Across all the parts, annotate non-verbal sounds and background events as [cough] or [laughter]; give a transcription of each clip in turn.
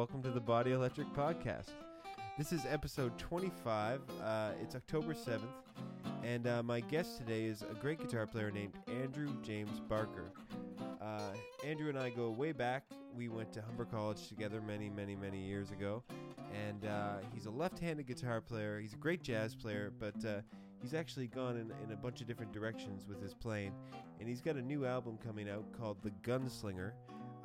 welcome to the Body Electric Podcast. This is episode 25. Uh, it's October 7th, and uh, my guest today is a great guitar player named Andrew James Barker. Uh, Andrew and I go way back. We went to Humber College together many, many, many years ago, and uh, he's a left-handed guitar player. He's a great jazz player, but uh, he's actually gone in, in a bunch of different directions with his playing. And he's got a new album coming out called The Gunslinger,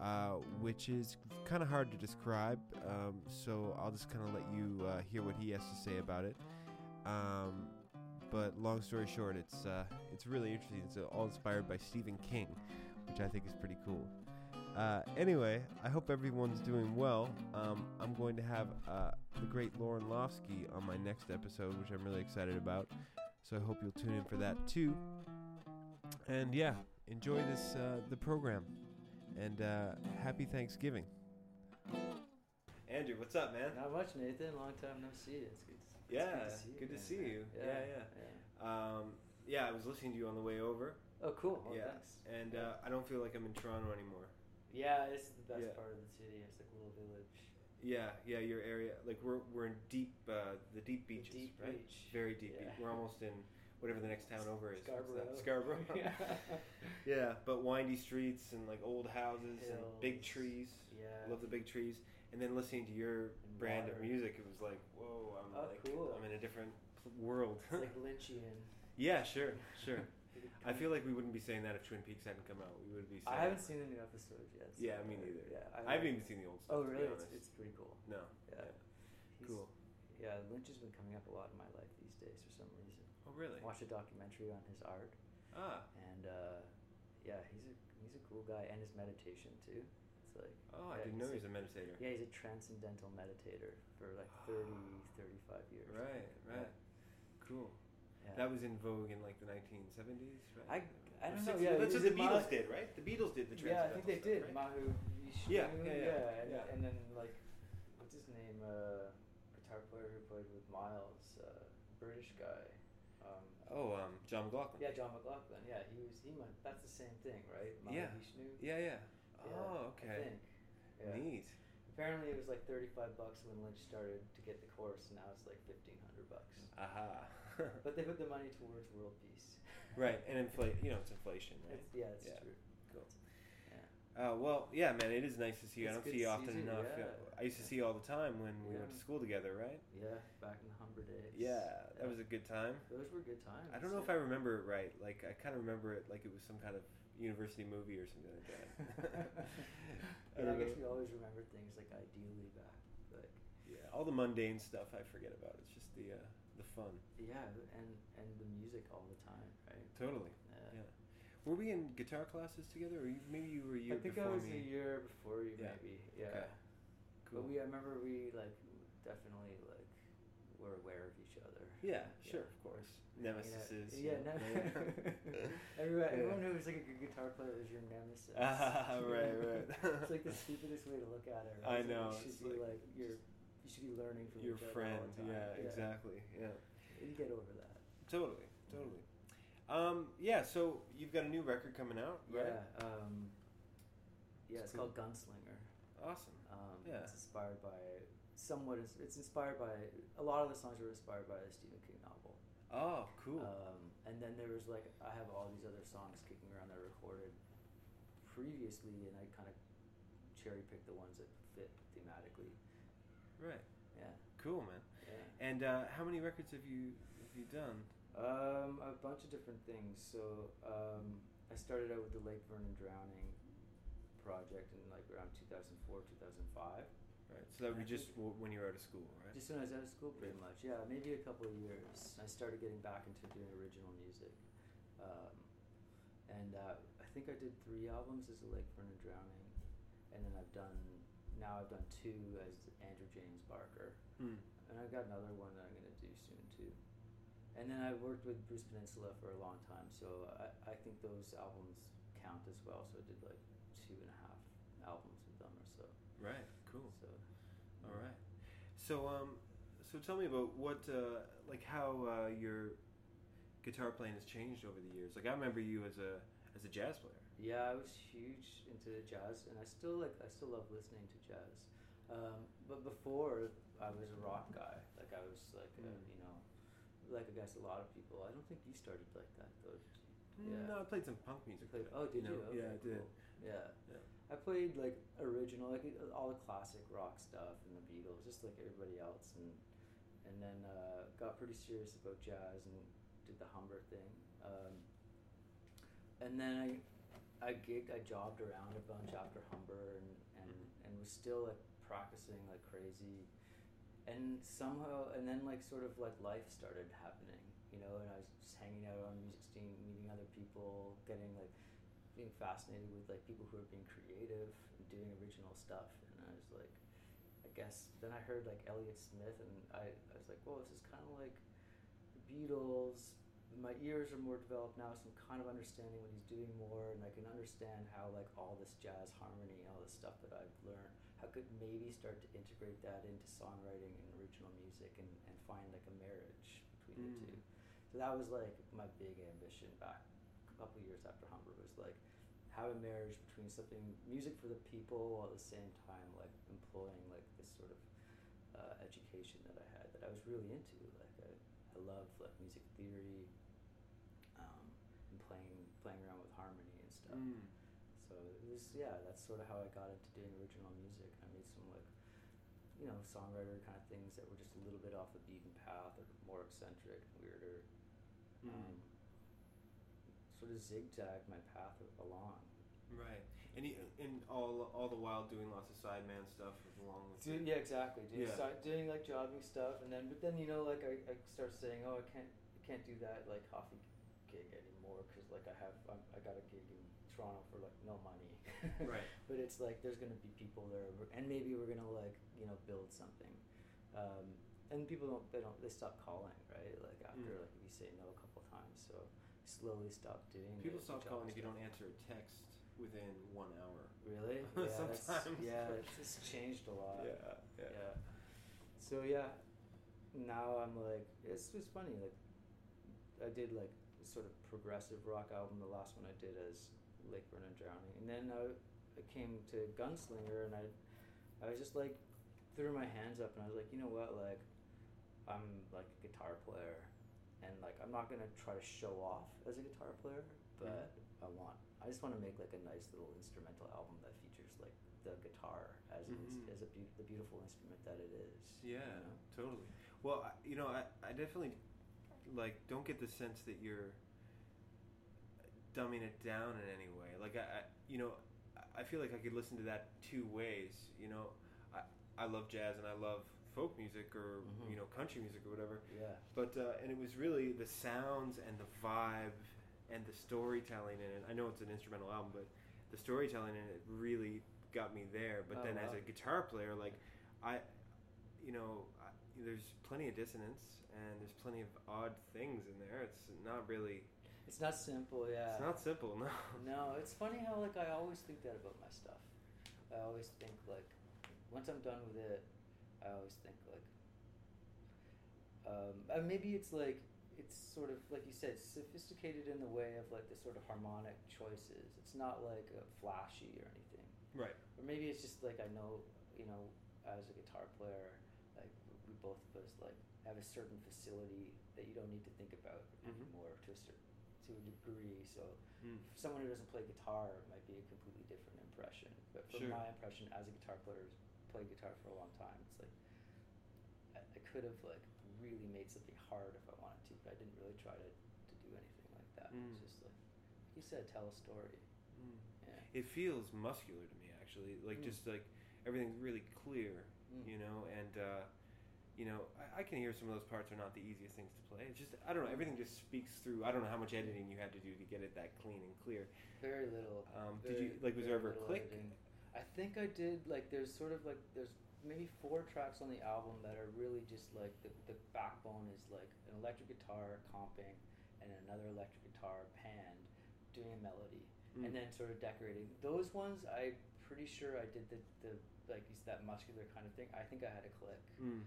uh, which is kind of hard to describe. Um, so I'll just kind of let you uh, hear what he has to say about it. Um, but long story short, it's uh, it's really interesting. It's all inspired by Stephen King, which I think is pretty cool. Uh, anyway, I hope everyone's doing well. Um, I'm going to have uh, the great Lorne Lofsky on my next episode, which I'm really excited about. So I hope you'll tune in for that too. And yeah, enjoy this uh, the program, and uh, happy Thanksgiving. Andrew, what's up, man? Not much, Nathan. Long time no see. It's good. It's Yeah, good to see you. good to see you. Yeah, Yeah, yeah. yeah. Um, yeah, I was listening to you on the way over. Oh, cool. Oh, yeah, thanks. and uh, I don't feel like I'm in Toronto anymore. Yeah, it's the best Yeah. part of the city. It's like a little village. Yeah, yeah, your area. Like we're we're in deep uh, the deep beaches, deep right? beach. Very deep. Yeah. beach. We're almost in whatever the next town over is. Scarborough. Scarborough. [laughs] yeah. [laughs] yeah, but windy streets and like old houses and big trees. Yeah. Love the big trees. And then listening to your And brand of music, it was like, whoa, I'm Oh, like, cool. I'm in a different world. It's like [laughs] Lynchian. yeah, sure, sure. I feel like we wouldn't be saying that if Twin Peaks hadn't come out. We would be. saying I haven't seen the new episodes yet. so- Yeah, me neither. Yeah, I, haven't even seen the old oh, stuff. Oh, to be really? It's, it's pretty cool. no. Yeah. He's- Cool. Yeah, Lynch has been coming up a lot in my life these days for some reason. Really? I watched a documentary on his art, Ah. and uh, yeah, he's a he's a cool guy, and his meditation too. It's like Oh, I yeah, didn't know he's he was a meditator. Yeah, he's a transcendental meditator for like 30, 35 years. Right, right. Cool. Yeah. That was in vogue in like the 1970s, right? I- I Or don't know, 60s. yeah, That's was what the Beatles Ma- did, right? The Beatles did the transcendental. yeah, I think they did. Right? Mahu Vishnu, Yeah, yeah, yeah, and, yeah. and then like, what's his name? Uh, guitar player who played with Miles, uh, British guy. Oh, um, John McLaughlin. yeah, John McLaughlin. Yeah, he was. He might. That's the same thing, right? Yeah. Mahavishnu? Yeah, yeah. Yeah, Oh, I okay. think. Yeah. Neat. Apparently, it was like thirty-five bucks when Lynch started to get the course, and now it's like fifteen hundred bucks. Aha. But they put the money towards world peace. right, and [laughs] inflate. You know, it's inflation, right? It's, yeah, it's true. Yeah. Uh, well, yeah, man, it is nice to see you. I don't see you often see you, enough. yeah. I used to see you all the time when we Yeah. went to school together, right? Yeah, back in the Humber days. Yeah, that was a good time. Those were good times. I don't know if I remember it right. Like, I kind of remember it like it was some kind of university movie or something like that. [laughs] I yeah, I guess we always remember things like ideally back, like Yeah, all the mundane stuff I forget about. It's just the uh, the fun. yeah, and and the music all the time, right? Totally. Yeah. Yeah. Were we in guitar classes together, or you, maybe you were a year I think I was me? a year before you, Yeah. maybe. Yeah. Okay. Cool. But we, I remember we like definitely like were aware of each other. Yeah, sure, of course. Nemesises, Yeah, yeah. yeah. Yeah. Ne- everyone, everyone Yeah. who was like a good guitar player was your nemesis. Ah, [laughs] right, right. [laughs] it's like the stupidest way to look at it. Right? I It's like know, You should be like like, you're. You should be learning from Your each other all friend, the time. yeah, exactly, yeah. You get over that. Totally, totally. Um, yeah, so you've got a new record coming out, right? Yeah. Um, yeah, It's it's, cool. called Gunslinger. Awesome. Um, Yeah. It's inspired by somewhat. It's, inspired by a lot of the songs were inspired by the Stephen King novel. Oh, cool. Um, and then there was like I have all these other songs kicking around that I recorded previously, and I kind of cherry picked the ones that fit thematically. right. Yeah. Cool, man. Yeah. And uh, how many records have you have you done? Um, a bunch of different things. So um, I started out with the Lake Vernon Drowning project in like around 2004, 2005. Right. So that would be just w- when you were out of school, right? Just when I was out of school, pretty much. Yeah, maybe a couple of years. I started getting back into doing original music. Um, and uh, I think I did three albums as a Lake Vernon Drowning. And then I've done, now I've done two as Andrew James Barker. Hmm. And I've got another one that I'm going to do soon too. And then I worked with Bruce Peninsula for a long time, so I, I think those albums count as well. So I did like two and a half albums with them or so. Right. Cool. So, All right. So um, so tell me about what uh, like how uh, your guitar playing has changed over the years. Like I remember you as a as a jazz player. Yeah, I was huge into jazz, and I still like I still love listening to jazz. Um, but before I was a rock guy. Like I was like a, Mm. you know, like I guess a lot of people. I don't think you started like that though. Yeah. No, I played some punk music. Played- oh, did you? know, Okay, yeah, I did. cool. Yeah. Yeah. I played like original, like all the classic rock stuff and the Beatles, just like everybody else, and and then uh, got pretty serious about jazz and did the Humber thing. Um, and then I I gigged, I jobbed around a bunch after Humber and and, Mhm. and was still like practicing like crazy. And somehow, and then like sort of like life started happening, you know, and I was just hanging out on the music scene, meeting other people, getting like being fascinated with like people who are being creative and doing original stuff. And I was like I guess then I heard like Elliott Smith and I, I was like whoa this is kind of like the Beatles. My ears are more developed now so I'm kind of understanding what he's doing more and I can understand how like all this jazz harmony all this stuff that I've learned how could maybe start to integrate that into songwriting and original music and, and find like a marriage between Mm. the two so that was like my big ambition back a couple years after Humber was like have a marriage between something music for the people while at the same time like employing like this sort of uh, education that I had that I was really into. Like I, I love like music theory um, and playing playing around with harmony and stuff. Mm. Was yeah, that's sort of how I got into doing original music. I made some like you know songwriter kind of things that were just a little bit off the beaten path or more eccentric, weirder. Mm. Um, sort of zigzagged my path along. Right, and he, and all all the while doing lots of sideman stuff along with. Do, it. yeah, exactly. Doing, Yeah. start doing like jobbing stuff, and then but then you know like I, I start saying, oh, I can't I can't do that like coffee gig anymore because like I have I'm, I got a gig in Toronto for like no money. [laughs] Right. But it's like there's gonna be people there, and maybe we're gonna like you know build something. Um, and people don't they don't they stop calling right like after Mm. like if you say no a couple times so slowly stop doing People the stop calling if you don't answer a text within one hour. really [laughs] yeah that's- Sometimes. yeah [laughs] it's, it's changed a lot Yeah, yeah. yeah. So yeah, now I'm like it's just funny. Like I did like sort of progressive rock album. The last one I did as Lake and Drowning, and then I, I came to Gunslinger, and I I was just like threw my hands up, and I was like, you know what, like I'm like a guitar player, and like I'm not gonna try to show off as a guitar player, but I want I just want to make like a nice little instrumental album that features like the guitar as Mhm. as a beau- the beautiful instrument that it is. you Yeah, know? totally. Well, I, you know, I, I definitely like don't get the sense that you're dumbing it down in any way. Like I, I you know, I- feel like I could listen to that two ways. You know, I I love jazz and I love folk music or Mhm. you know country music or whatever. Yeah. But uh, and it was really the sounds and the vibe and the storytelling in it. I know it's an instrumental album, but the storytelling in it really got me there. But Oh, then as a guitar player, like I, you know, I, there's plenty of dissonance and there's plenty of odd things in there. It's not really. It's not simple. Yeah. It's not simple. No. [laughs] No, it's funny how like I always think that about my stuff. I always think like once I'm done with it, I always think like um, maybe it's like it's sort of like you said sophisticated in the way of like the sort of harmonic choices. It's not like flashy or anything. Right. Or maybe it's just like I know, you know, as a guitar player, like we both of us like have a certain facility that you don't need to think about Mhm. anymore to a certain to a degree. So Mm. for someone who doesn't play guitar, it might be a completely different impression. But from Sure. my impression as a guitar player, who's played guitar for a long time, it's like I, I could have like really made something hard if I wanted to, but I didn't really try to, to do anything like that. Mm. It's just like you said, tell a story. Mm. Yeah. It feels muscular to me, actually. Like Mm. just like everything's really clear, Mm. you know, and uh, you know, I, I can hear some of those parts are not the easiest things to play. It's just I don't know. Everything just speaks through. I don't know how much editing you had to do to get it that clean and clear. Very little. Um, did you like? Was there ever a click? editing. I think I did. Like, there's sort of like there's maybe four tracks on the album that are really just like the the backbone is like an electric guitar comping and another electric guitar panned doing a melody Mm. and then sort of decorating. Those ones I'm pretty sure I did the the like that muscular kind of thing. I think I had a click. Mm.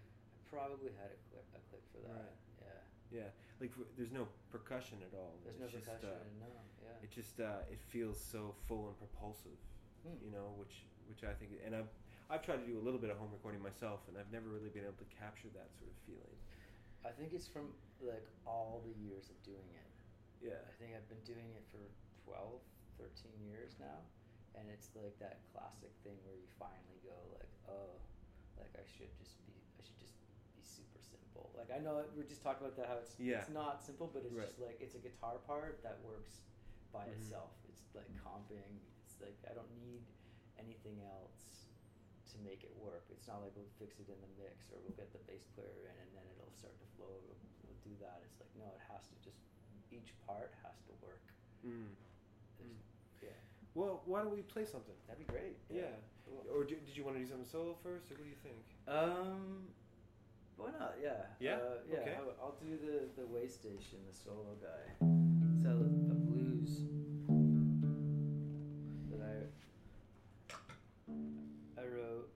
Probably had a click a click for that. Right. Yeah. Yeah, like there's no percussion at all. There's It's no just, percussion. uh, no. Yeah. it just uh, it feels so full and propulsive, Hmm. you know, which which I think, and I've I've tried to do a little bit of home recording myself, and I've never really been able to capture that sort of feeling. I think it's from like all the years of doing it. Yeah. I think I've been doing it for 12, 13 years now, and it's like that classic thing where you finally go like, oh, like I should just be, I should just be super simple. Like I know we're just talked about that how it's Yeah. it's not simple, but it's Right. just like it's a guitar part that works by Mhm. itself. It's like comping. It's like I don't need anything else to make it work. It's not like we'll fix it in the mix or we'll get the bass player in and then it'll start to flow. We'll, we'll do that. It's like no, it has to just each part has to work. Mm. Mm. Yeah, Well, why don't we play something? that'd be great. Yeah. Cool. Or do, did you want to do something solo first, or what do you think? Um, why not? Yeah. Yeah? Uh, yeah. Okay. I'll, I'll do the the way station, the solo guy. So a blues that I I wrote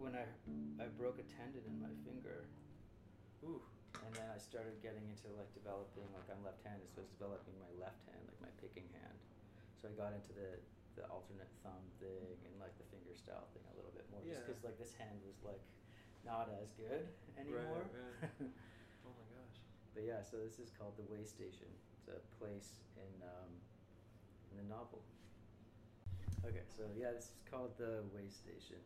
when I I broke a tendon in my finger. Ooh. And then I started getting into like developing like I'm left-handed, so I was developing my left hand, like my picking hand. So I got into the the alternate thumb thing and like the finger style thing a little bit more, just because like this hand was like not as good anymore. right. [laughs] Oh my gosh. but yeah, so this is called the Way Station. It's a place in um, in the novel. Okay, so yeah, this is called the Way Station.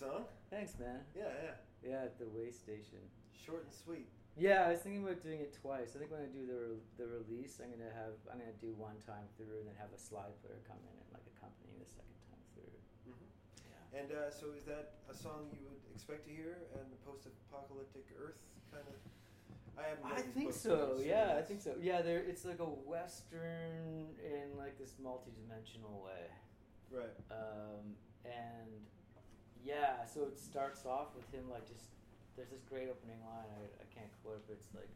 Song. Thanks, man. Yeah, yeah. Yeah, at the Way Station. Short and sweet. Yeah, I was thinking about doing it twice. I think when I do the re- the release, I'm gonna have I'm gonna do one time through and then have a slide player come in and like accompany the second time through. hmm Yeah. And uh, so, is that a song you would expect to hear in the post-apocalyptic Earth kind of? I. I think so. Yeah, I think so. Yeah, there it's like a western in like this multi-dimensional way. Right. Um, and yeah, so it starts off with him like just there's this great opening line I, I can't quote, but it's like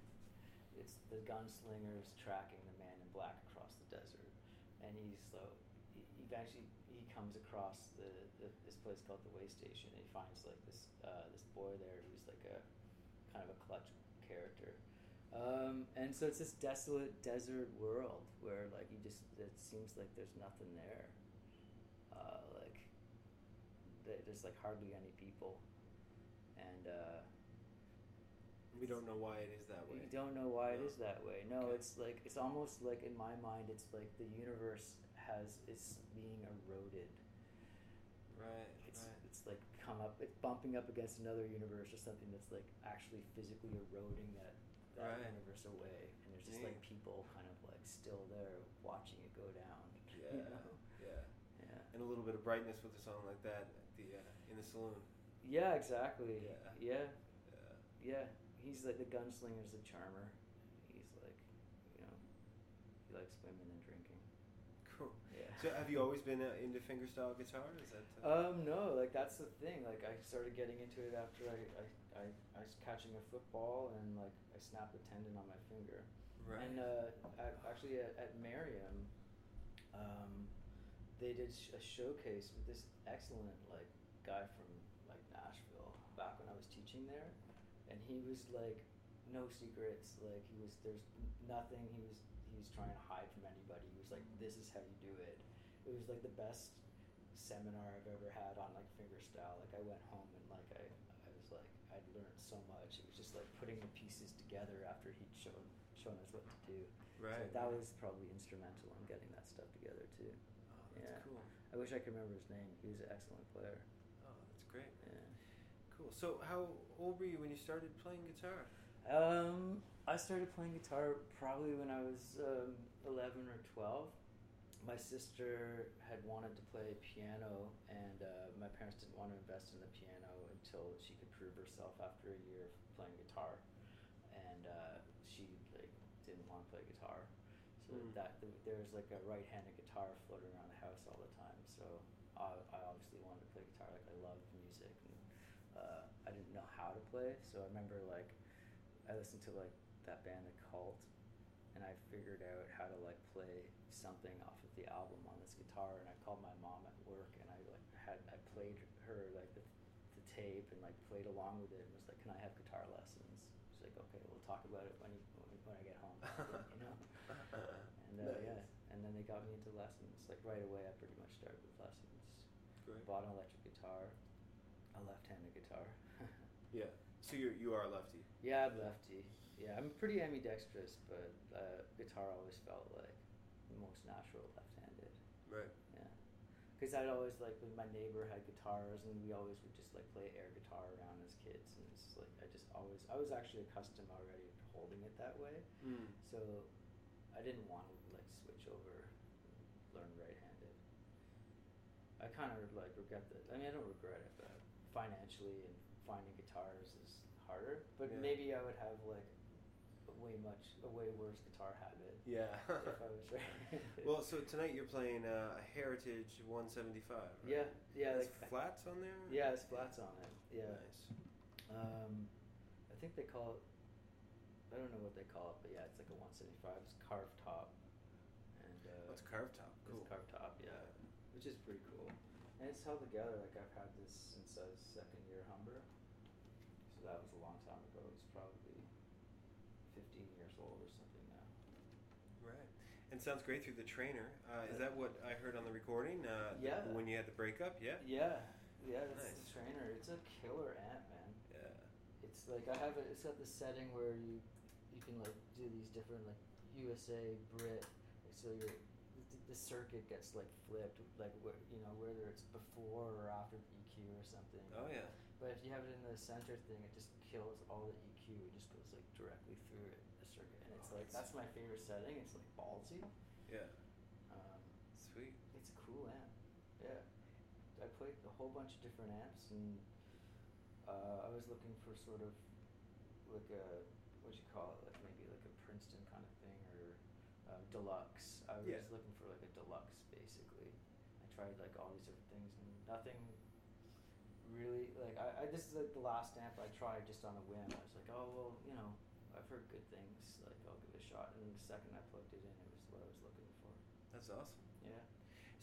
it's the gunslingers tracking the man in black across the desert, and he's so he, eventually he comes across the, the this place called the way station, and he finds like this uh, this boy there who's like a kind of a clutch character. Um, and so it's this desolate desert world where like you just it seems like there's nothing there. Uh, there's like hardly any people, and uh, We don't know why it is that way. We don't know why it No. is that way. No, Okay. it's like it's almost like in my mind, it's like the universe has is being eroded. Right. It's right. it's like come up, it's bumping up against another universe or something that's like actually physically eroding that that Right. universe away, and there's just like people kind of like still there watching it go down. [laughs] Yeah. You know? And a little bit of brightness with a song like that at the uh, in the saloon. Yeah, exactly. Yeah. Yeah. Yeah. Yeah. He's like the gunslinger's the charmer. He's like, you know, he likes women and drinking. Cool. Yeah. So, have you always been uh, into fingerstyle guitar? Is that? Uh, Um, no, like that's the thing. Like I started getting into it after I, I, I, I was catching a football and like I snapped a tendon on my finger. right. And uh, at, actually at, at Merriam, um, they did a showcase with this excellent like guy from like Nashville back when I was teaching there, and he was like no secrets. Like he was there's nothing he was he was trying to hide from anybody. He was like this is how you do it. It was like the best seminar I've ever had on like fingerstyle. Like I went home and like I I was like I'd learned so much. It was just like putting the pieces together after he'd shown shown us what to do. right. So that was probably instrumental in getting that stuff together too. That's yeah. cool. I wish I could remember his name. He was an excellent player. Oh, that's great. Yeah. Cool. So, how old were you when you started playing guitar? Um, I started playing guitar probably when I was um, 11 or 12. My sister had wanted to play piano, and uh, my parents didn't want to invest in the piano until she could prove herself after a year of playing guitar. And uh, she like didn't want to play guitar, Hmm. that th- there was like a right-handed guitar floating around the house all the time. So I, I obviously wanted to play guitar. Like I loved music, and uh, I didn't know how to play. So I remember like I listened to like that band The Cult, and I figured out how to like play something off of the album on this guitar. And I called my mom at work, and I like had I played her like the, the tape and like played along with it, and was like, "Can I have guitar lessons?" She's like, "Okay, we'll talk about it when you when I get home." [laughs] you know. And uh, Nice. yeah, and then they got me into lessons. Like right away, I pretty much started with lessons. Great. Bought an electric guitar, a left-handed guitar. [laughs] Yeah. So you you are a lefty. yeah, I'm lefty. Yeah, I'm pretty ambidextrous, but uh, guitar always felt like the most natural left-handed. Right. Yeah, because I'd always like when my neighbor had guitars, and we always would just like play air guitar around as kids, and it's like I just always I was actually accustomed already to holding it that way. Mm. So I didn't want to like switch over, learn right-handed. I kind of like regret that. I mean, I don't regret it, but financially and finding guitars is harder. But Yeah. maybe I would have like a way much a way worse guitar habit. Yeah. if I was [laughs] right. well, so tonight you're playing uh, a Heritage 175. Right? Yeah, yeah, There's like- flats on there. yeah, it's flats on it. Yeah. Nice. Um, I think they call it. I don't know what they call it, but yeah, it's like a 175. It's carved top, and uh, What's carved top? Cool. It's carved top, yeah, which is pretty cool. And it's held together. Like I've had this since I was second year Humber, so that was a long time ago. It's probably 15 years old or something now. Right. And sounds great through the trainer. Uh, is that what I heard on the recording? Uh, Yeah. When you had the breakup? Yeah. Yeah, yeah, that's Nice. the trainer. It's a killer amp, man. Yeah. It's like I have it. It's got the setting where you you can like do these different like USA Brit. Like, so your the, the circuit gets like flipped, like where you know whether it's before or after the EQ or something. Oh yeah. But if you have it in the center thing, it just kills all the EQ. It just goes like directly through it, the circuit, and it's Oh, like that's- my favorite setting. It's like ballsy. Yeah. Um, Sweet. it's a cool amp. Yeah. I played a whole bunch of different amps and uh, I was looking for sort of like a what you call it, like maybe like a Princeton kind of deluxe. I was Yeah. looking for like a deluxe basically. I tried like all these different things and nothing really like I, I this is like the last amp I tried just on a whim. I was like, oh well, you know, I've heard good things. Like I'll give it a shot. And the second I plugged it in, it was what I was looking for. That's awesome. Yeah.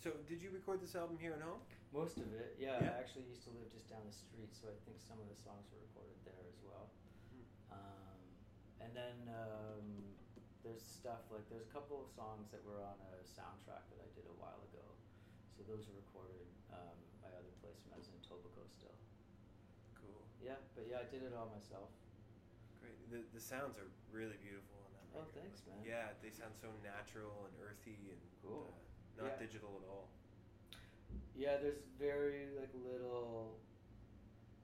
So, did you record this album here at home? Most of it, yeah. Yeah. I actually used to live just down the street, so I think some of the songs were recorded there as well. Um, and then um, there's stuff like there's a couple of songs that were on a soundtrack that I did a while ago. So those were recorded um, my other place when I was in Tobago still. Cool. Yeah, but yeah, I did it all myself. Great. The the sounds are really beautiful on that Oh, record. thanks, man. Yeah, they sound so natural and earthy and Cool. uh, not Yeah. digital at all. Yeah, there's very like little.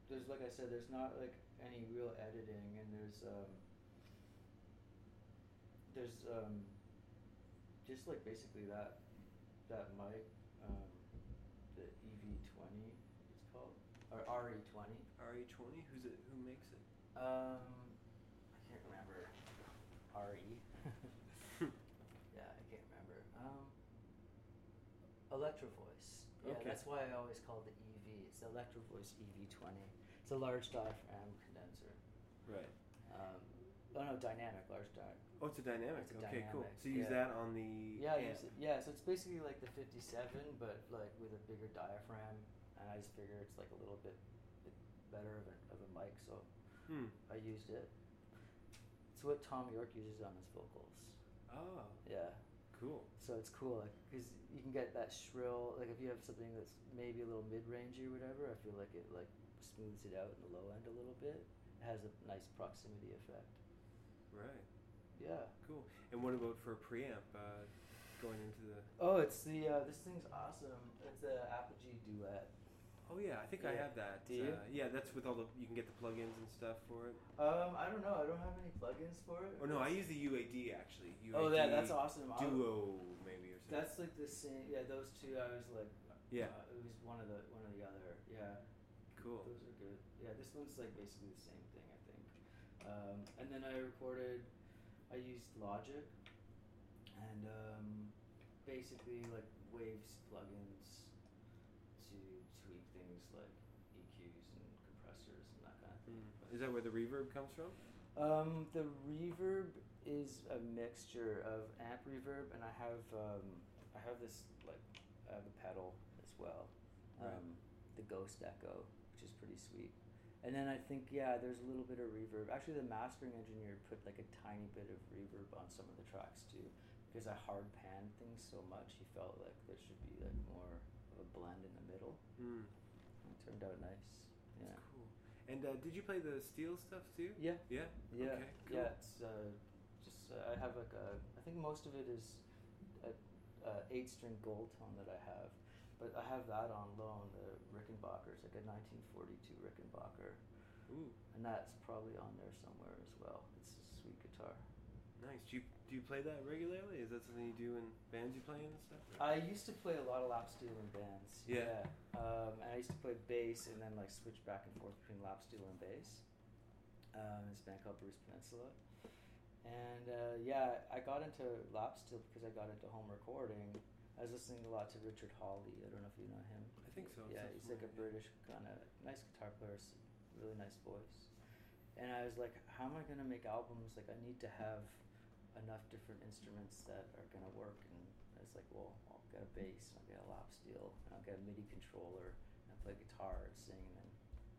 There's like I said, there's not like any real editing, and there's um. There's um. Just like basically that, that mic, um, the EV twenty, it's called, or RE twenty. RE20. Who's it? Who makes it? Um, I can't remember. RE. [laughs] yeah, I can't remember. Um, Electro Voice. Yeah, Okay. that's why I always call it the EV. It's the Electro Voice EV20. It's a large diaphragm condenser. Right. Um, oh no, dynamic large diaphragm. Oh, it's a dynamic. It's a okay, cool. So you use yeah. that on the Yeah, amp. it- yeah. So it's basically like the 57, but like with a bigger diaphragm, and I just figure it's like a little bit, bit better of a, of a mic, so Hmm. I used it. It's what Thom Yorke uses on his vocals. Oh, Yeah. cool. So it's cool, like, because you can get that shrill. Like, if you have something that's maybe a little mid-rangey or whatever, I feel like it like smooths it out in the low end a little bit. It has a nice proximity effect. Right. Yeah. Cool. And what about for a preamp? Uh, going into the Oh, it's the uh, this thing's awesome. It's the Apogee Duet. Oh yeah, I think I have that. Do you? Uh, yeah, that's with all the you can get the plugins and stuff for it. Um, I don't know. I don't have any plugins for it. Or no, I use the UAD actually. UAD Oh yeah, that's awesome. Duo maybe or something. That's like the same. Yeah, those two. I was like. Yeah. Uh, it was one of the one or the other. Yeah. cool. Those are good. Yeah, this one's like basically the same thing, I think. Um, and then I recorded. I used Logic, and um, basically like Waves plugins to tweak things like EQs and compressors and that kind of thing. Mm. Is that where the reverb comes from? Um, the reverb is a mixture of amp reverb, and I have um, I have this like I have a pedal as well, Right. um, the Ghost Echo, which is pretty sweet. And then I think yeah, there's a little bit of reverb. Actually, the mastering engineer put like a tiny bit of reverb on some of the tracks too, because I hard panned things so much. He felt like there should be like more of a blend in the middle. Mm. It turned out nice. Yeah. That's cool. And uh, did you play the steel stuff too? Yeah. Yeah. Yeah, Okay. Cool. yeah. It's uh, just uh, I have like a. I think most of it is a, a eight string gold tone that I have, but I have that on loan. The Rickenbacker, it's like a 1942 Rickenbacker, Ooh, and that's probably on there somewhere as well. It's a sweet guitar. nice. Do you do you play that regularly? Is that something you do in bands you play in and stuff? I used to play a lot of lap steel in bands. Yeah. Um, and I used to play bass and then like switch back and forth between lap steel and bass. Um, this band called Bruce Peninsula. And uh, yeah, I got into lap steel because I got into home recording. I was listening a lot to Richard Hawley. I don't know if you know him. I think so. Yeah, he's like a. British kind of nice guitar player, really nice voice. And I was like, how am I gonna make albums? Like, I need to have enough different instruments that are gonna work. And I was like, well, I'll get a bass, I'll get a lap steel, and I'll get a MIDI controller, and I'll play guitar and sing, and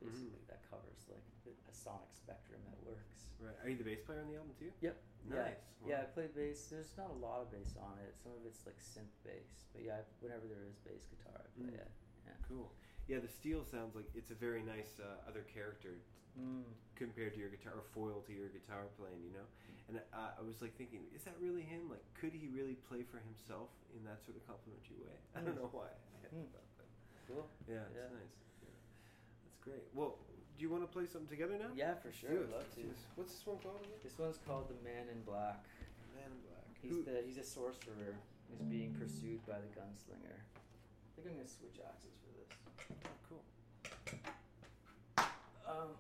Basically that covers like the- a sonic spectrum that works. Right. Are you the bass player on the album too? Yep. Nice. Yeah, yeah, I Wow. play bass. There's not a lot of bass on it. Some of it's like synth bass, but yeah, whenever there is bass guitar, I play Mm. it. Yeah. Cool. Yeah, the steel sounds like it's a very nice uh, other character Mm. compared to your guitar or foil to your guitar playing, you know. And uh, I was like thinking, is that really him? Like, could he really play for himself in that sort of complimentary way? I don't Hmm. know why. I had thought that. Cool. Yeah, it's Yeah. nice. Yeah. Great. Well, do you want to play something together now? Yeah, for sure. do I'd it. love Let's to. do this. What's this one called again? This one's called the Man in Black. Man in Black. He's Who- the he's a sorcerer who's being pursued by the gunslinger. I think I'm gonna switch axes for this. Oh, cool. Um,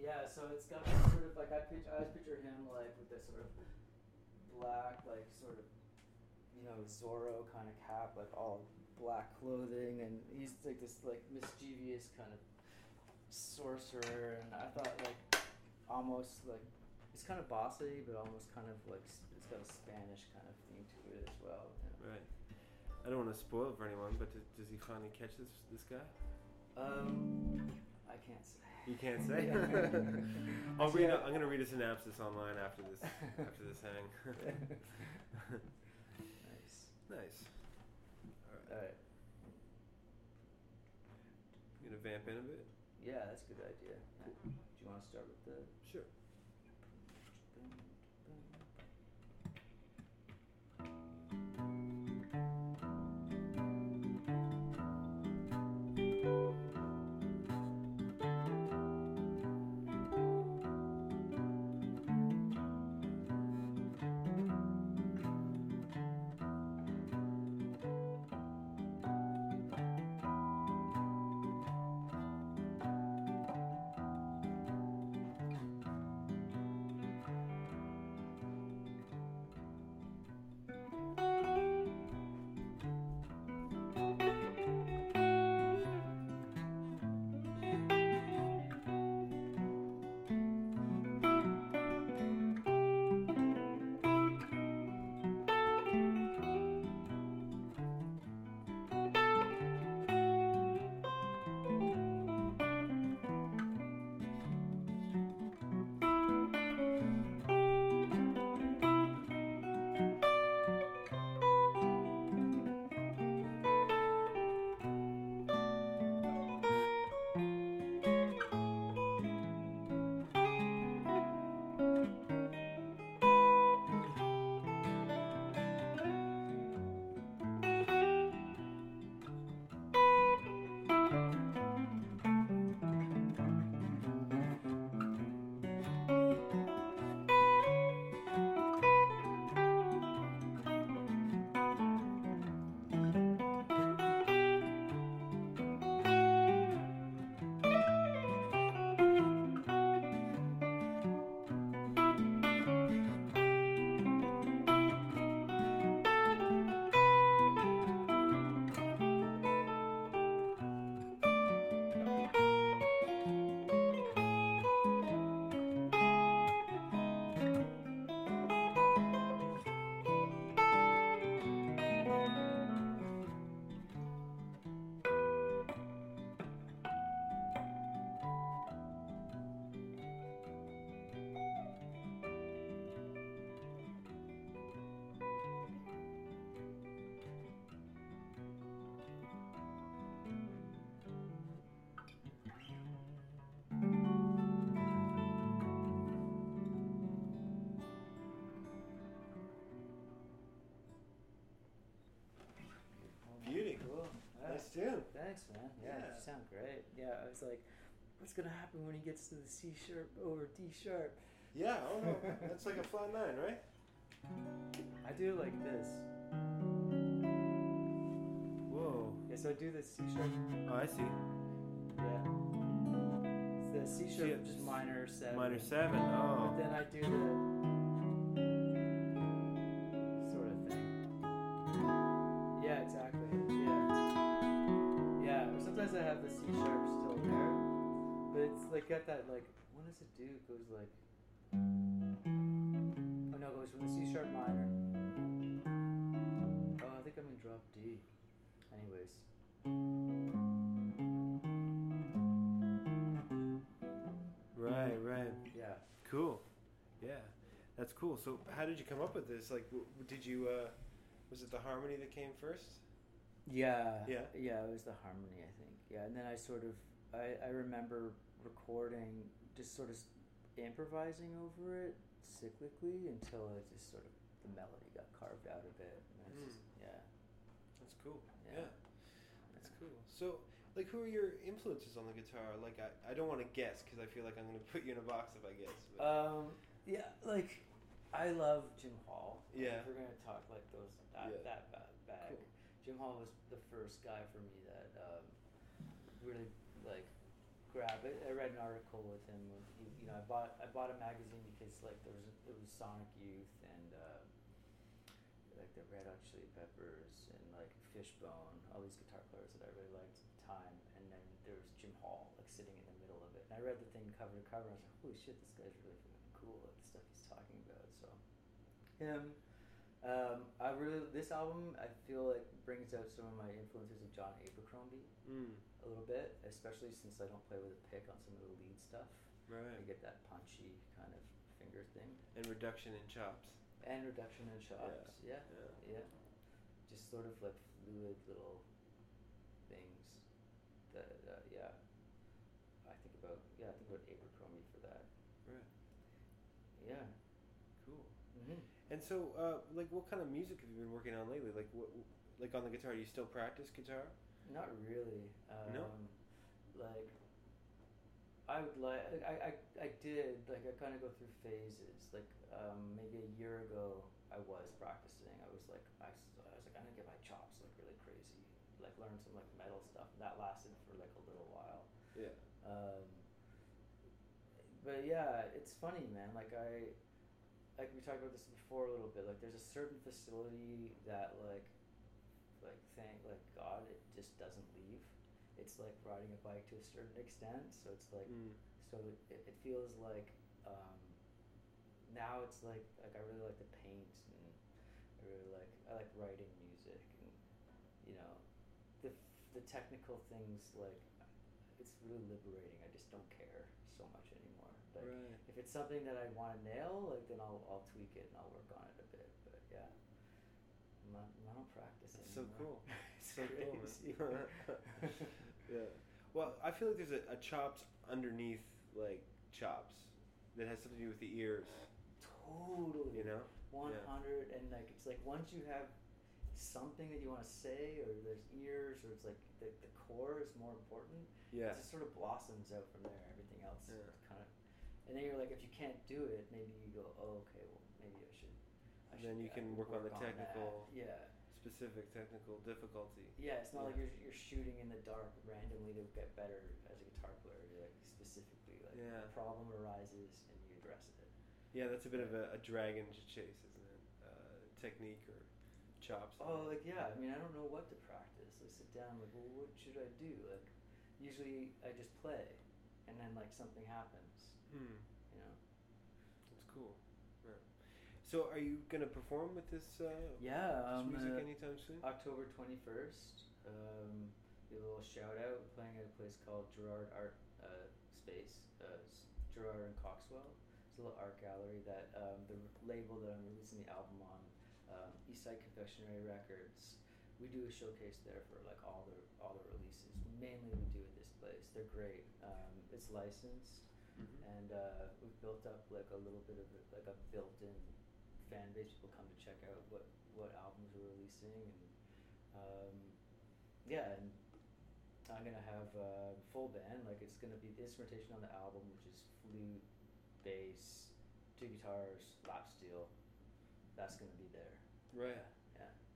yeah, so it's got this sort of like I picture I picture him like with this sort of black like sort of you know Zorro kind of cap like all black clothing and he's like this like mischievous kind of sorcerer and I thought like almost like it's kind of bossy but almost kind of like it's got a Spanish kind of theme to it as well. you know. Right. I don't want to spoil it for anyone, but does, does he finally catch this this guy? Um, I can't say. You can't say. [laughs] I'll Actually, read. A, I'm gonna read a synopsis online after this. [laughs] after this hang. nice. nice. All right. All right. You gonna vamp in a bit? Yeah, that's a good idea. Do you want to start with the? Sure. Tune. Thanks, man. Yeah, Yeah. you sound great. Yeah, I was like, what's gonna happen when he gets to the C sharp over D sharp? Yeah, oh no, [laughs] that's like a flat nine, right? I do it like this. Whoa. Yeah, so I do this C sharp. Oh, I see. Yeah. It's the C sharp, just minor seven. Minor seven. Oh. But Oh. then I do the got that like. What does it do? It goes like. Oh no, it goes from the C sharp minor. Oh, I think I'm in drop D. Anyways. Right, right. Yeah. Cool. Yeah, that's cool. So, how did you come up with this? Like, did you? uh Was it the harmony that came first? Yeah. Yeah? Yeah, it was the harmony, I think. Yeah, and then I sort of I, I remember recording just sort of improvising over it cyclically until it just sort of the melody got carved out of it. Just, yeah. That's cool. Yeah. Yeah. That's cool. So, like, who are your influences on the guitar? Like, I, I don't want to guess because I feel like I'm going to put you in a box if I guess. But, Um yeah, like I love Jim Hall. Yeah. If we're gonna talk like those that Yeah. that. Cool. Jim Hall was the first guy for me that um, really like grab it. I read an article with him. He, you know, I bought I bought a magazine because like there was it was Sonic Youth and uh, like the Red Hot Chili Peppers and like Fishbone, all these guitar players that I really liked at the time. And then there was Jim Hall like sitting in the middle of it. And I read the thing cover to cover. and I was like, holy shit, this guy's really cool. Like the stuff he's talking about. So him. Um, I really this album I feel like brings out some of my influences of John Abercrombie mm, a little bit, especially since I don't play with a pick on some of the lead stuff. Right. I get that punchy kind of finger thing And reduction in chops. and reduction in chops. Yeah, Yeah. yeah. Just sort of like fluid little things that uh, yeah. I think about yeah I think about Abercrombie for that. Right. Yeah. Cool. hmm And so, uh, like, what kind of music have you been working on lately? Like, what, like on the guitar? Do you still practice guitar? Not really. Um, No? Like, I would like. I, I, I did. Like, I kind of go through phases. Like, um, maybe a year ago, I was practicing. I was like, I, I was like, I'm gonna get my chops like really crazy. Like, learn some like metal stuff. And that lasted for like a little while. Yeah. Um, but yeah, it's funny, man. Like I, like we talked about this before a little bit. Like there's a certain facility that like, like thank like God, it just doesn't leave. It's like riding a bike to a certain extent. So it's like, Mm. so it, it feels like um, now it's like like I really like to paint and I really like I like writing music and you know the the technical things like it's really liberating. I just don't care so much anymore. Like Right. if it's something that I want to nail, like then I'll I'll tweak it and I'll work on it a bit. But yeah, I'm not, I don't practice [laughs] so cool. it's so cool, crazy. man. [laughs] yeah. Well, I feel like there's a, a chops underneath like chops that has something to do with the ears. totally. You know. One hundred and like it's like once you have something that you want to say or there's ears or it's like the, the core is more important. Yeah. It just sort of blossoms out from there. Everything else Yeah. kind of, and then you're like, if you can't do it, maybe you go, oh okay, well maybe I should. Then you I can could work on the that." technical- Yeah. Specific technical difficulty. Yeah, it's not like you're, you're shooting in the dark randomly to get better as a guitar player. You're like specifically like Yeah. a problem arises and you address it. Yeah, that's a bit of a, a dragon to chase, isn't it? Uh, technique or chops. Oh, like yeah. I mean, I don't know what to practice. I sit down, like, well, what should I do? Like, usually I just play, and then like something happens. Hmm. You know. That's cool. So, are you gonna perform with this, uh, Yeah. this Um, music uh, anytime soon? October twenty first. Um, a little shout out. Playing at a place called Gerard Art uh, Space. Uh, Gerard and Coxwell. It's a little art gallery that um, the label that I'm releasing the album on, um, Eastside Confectionery Records. We do a showcase there for like all the all the releases. Mainly we do at this place. They're great. Um, it's licensed Mhm. and uh, we've built up like a little bit of a, like a built-in fan base. People come to check out what what albums we're releasing, and um, yeah, and I'm gonna have a full band. Like it's gonna be the instrumentation on the album, which is flute, bass, two guitars, lap steel. That's gonna be there. Right. Yeah.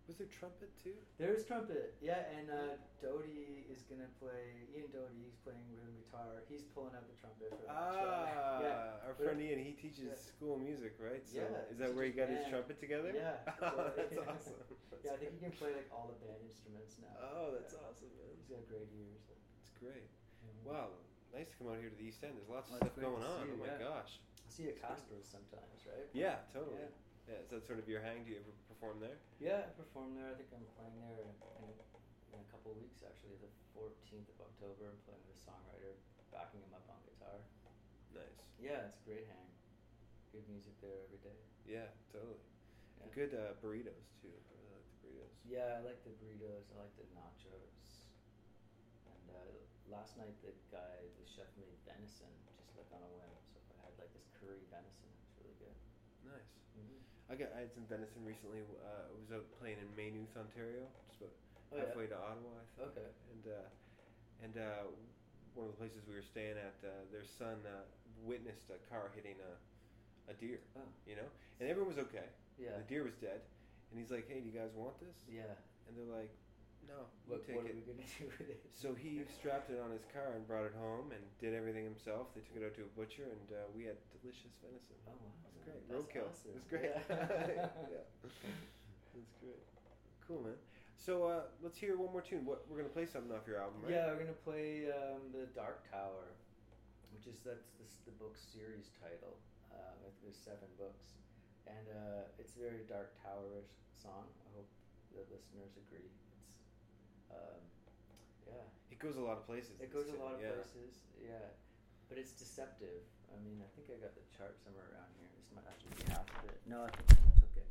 Was there trumpet too? There is trumpet, yeah, and uh, Doty is gonna play. Ian Doty, he's playing rhythm guitar. He's pulling out the trumpet for. Ah, Yeah. our friend Ian, he teaches Yeah. school music, right? So Yeah, is that where he got his trumpet together? Yeah, so- [laughs] that's yeah. awesome. [laughs] Yeah, I That's think he can play like all the band instruments now. Oh, that's Yeah. awesome, man. He's got great ears. so, It's great. yeah. Wow, nice to come out here to the East End. There's lots of Well, stuff going on. oh my gosh. I see you at sometimes, right? Yeah, totally. Yeah. Is that sort of your hang? Do you ever perform there? Yeah, I perform there. I think I'm playing there in, in, in a couple of weeks, actually, the 14th of October. I'm playing with a songwriter, backing him up on guitar. Nice. Yeah, it's a great hang. Good music there every day. Yeah, totally. Yeah. Good uh, burritos too. I really like the burritos. Yeah, I like the burritos. I like the nachos. And uh, last night, the guy, the chef, made venison just like on a whim. So I had like this curry venison. It was really good. Nice. I got I had some venison recently. Uh, I was out playing in Maynooth, Ontario, just about Oh, yeah. halfway to Ottawa, I think. Okay. And uh, and uh, one of the places we were staying at, uh, their son uh, witnessed a car hitting a a deer. Oh, You know, and everyone was okay. yeah. The deer was dead, and he's like, "Hey, do you guys want this?" Yeah. And they're like, "No, What, are it." we going to do with it? So he strapped it on his car and brought it home and did everything himself. They took it out to a butcher and uh, we had delicious venison. Oh, wow. It was great. That's Roadkill. awesome. It was great. Yeah. [laughs] yeah. That's great. Cool, man. So uh, let's hear one more tune. What we're gonna play something off your album, right? Yeah, we're gonna play um, the Dark Tower, which is that's this, the book series title. Um, I think there's seven books, and uh, it's a very Dark Towerish song. I hope the listeners agree. Um, yeah, It goes a lot of places. it goes a lot of yeah. places. Yeah, but it's deceptive. I mean, I think I got the chart somewhere around here. This might actually be half of it. No, I think someone took it.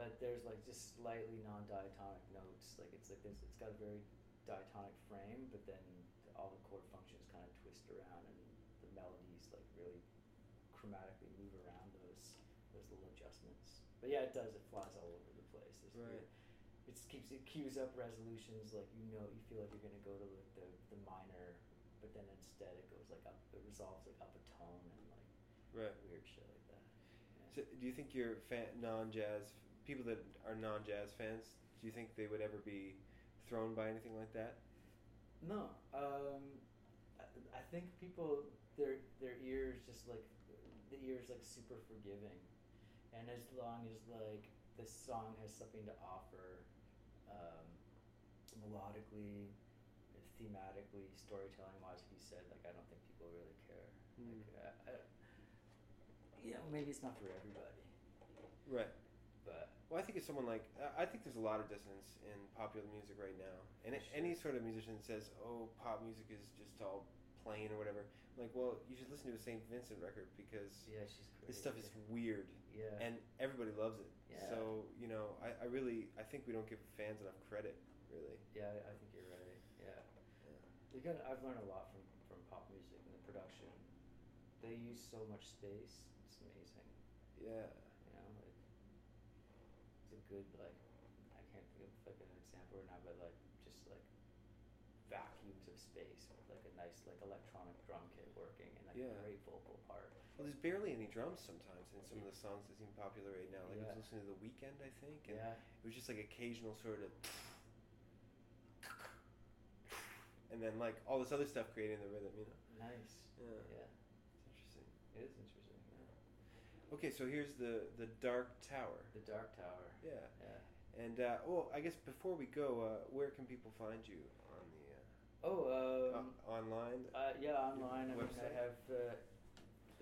But there's like just slightly non-diatonic notes. Like it's like this. It's got a very diatonic frame, but then all the chord functions kind of twist around, and the melodies like really chromatically move around those those little adjustments. But yeah, it does. It flies all over the place. There's Right. weird- It just keeps it cues up resolutions like you know you feel like you're gonna go to like the the minor, but then instead it goes like up. It resolves like up a tone and like Right. weird shit like that. Yeah. So do you think your fan, non-jazz people that are non-jazz fans? Do you think they would ever be thrown by anything like that? No, um, I, I think people their their ears just like the ears like super forgiving, and as long as like the song has something to offer, um, melodically, thematically, storytelling wise, like you said, like I don't think people really care. Mm. Like, uh, I, you know, maybe it's not for everybody, Right. but Well, I think it's someone like I think there's a lot of dissonance in popular music right now, and it- any sort of musician says, "Oh, pop music is just all plain or whatever," I'm like, well, you should listen to a Saint Vincent record because yeah, she's great. this stuff is weird yeah, and everybody loves it. Yeah. So you know, I, I really I think we don't give fans enough credit, really. yeah, I I think you're right. Yeah. Yeah. I've learned a lot from, from pop music and the production. They use so much space. It's amazing. Yeah. You know, like it's a good like I can't think of like an example right now, but like just like vacuums of space with like a nice like electronic drum kit working and like Yeah. a great vocal part. Well, there's barely any drums sometimes in some of the songs that seem popular right now. Like I Yeah. was listening to The Weeknd, I think, and Yeah. it was just like occasional sort of, and then like all this other stuff creating the rhythm. You know. Nice. Yeah. Yeah. It's interesting. It is interesting. Yeah. Okay, so here's the the Dark Tower. The Dark Tower. Yeah. Yeah. And uh, well, I guess before we go, uh, where can people find you Oh, uh, um, o- online? Uh, yeah, online. I mean, website? I have uh,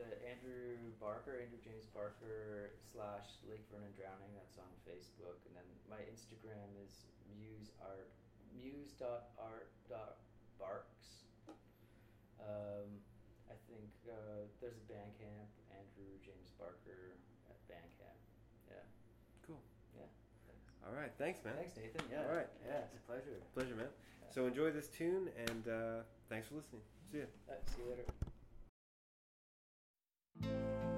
the Andrew Barker, Andrew James Barker slash Lake Vernon Drowning. That's on Facebook, and then my Instagram is muse art muse dot art dot barks. Um, I think uh, there's a Bandcamp, Andrew James Barker at Bandcamp. Yeah. Cool. Yeah. Thanks. All right, thanks, man. Thanks, Nathan. Yeah. All right. Yeah, it's a pleasure. Pleasure, man. So enjoy this tune, and uh, thanks for listening. See ya. Right, see you later.